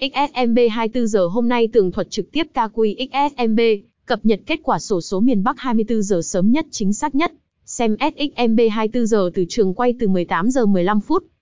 XSMB 24 giờ hôm nay tường thuật trực tiếp KQ XSMB, cập nhật kết quả sổ số miền Bắc 24 giờ sớm nhất chính xác nhất. Xem SXMB 24 giờ từ trường quay từ 18 giờ 15 phút.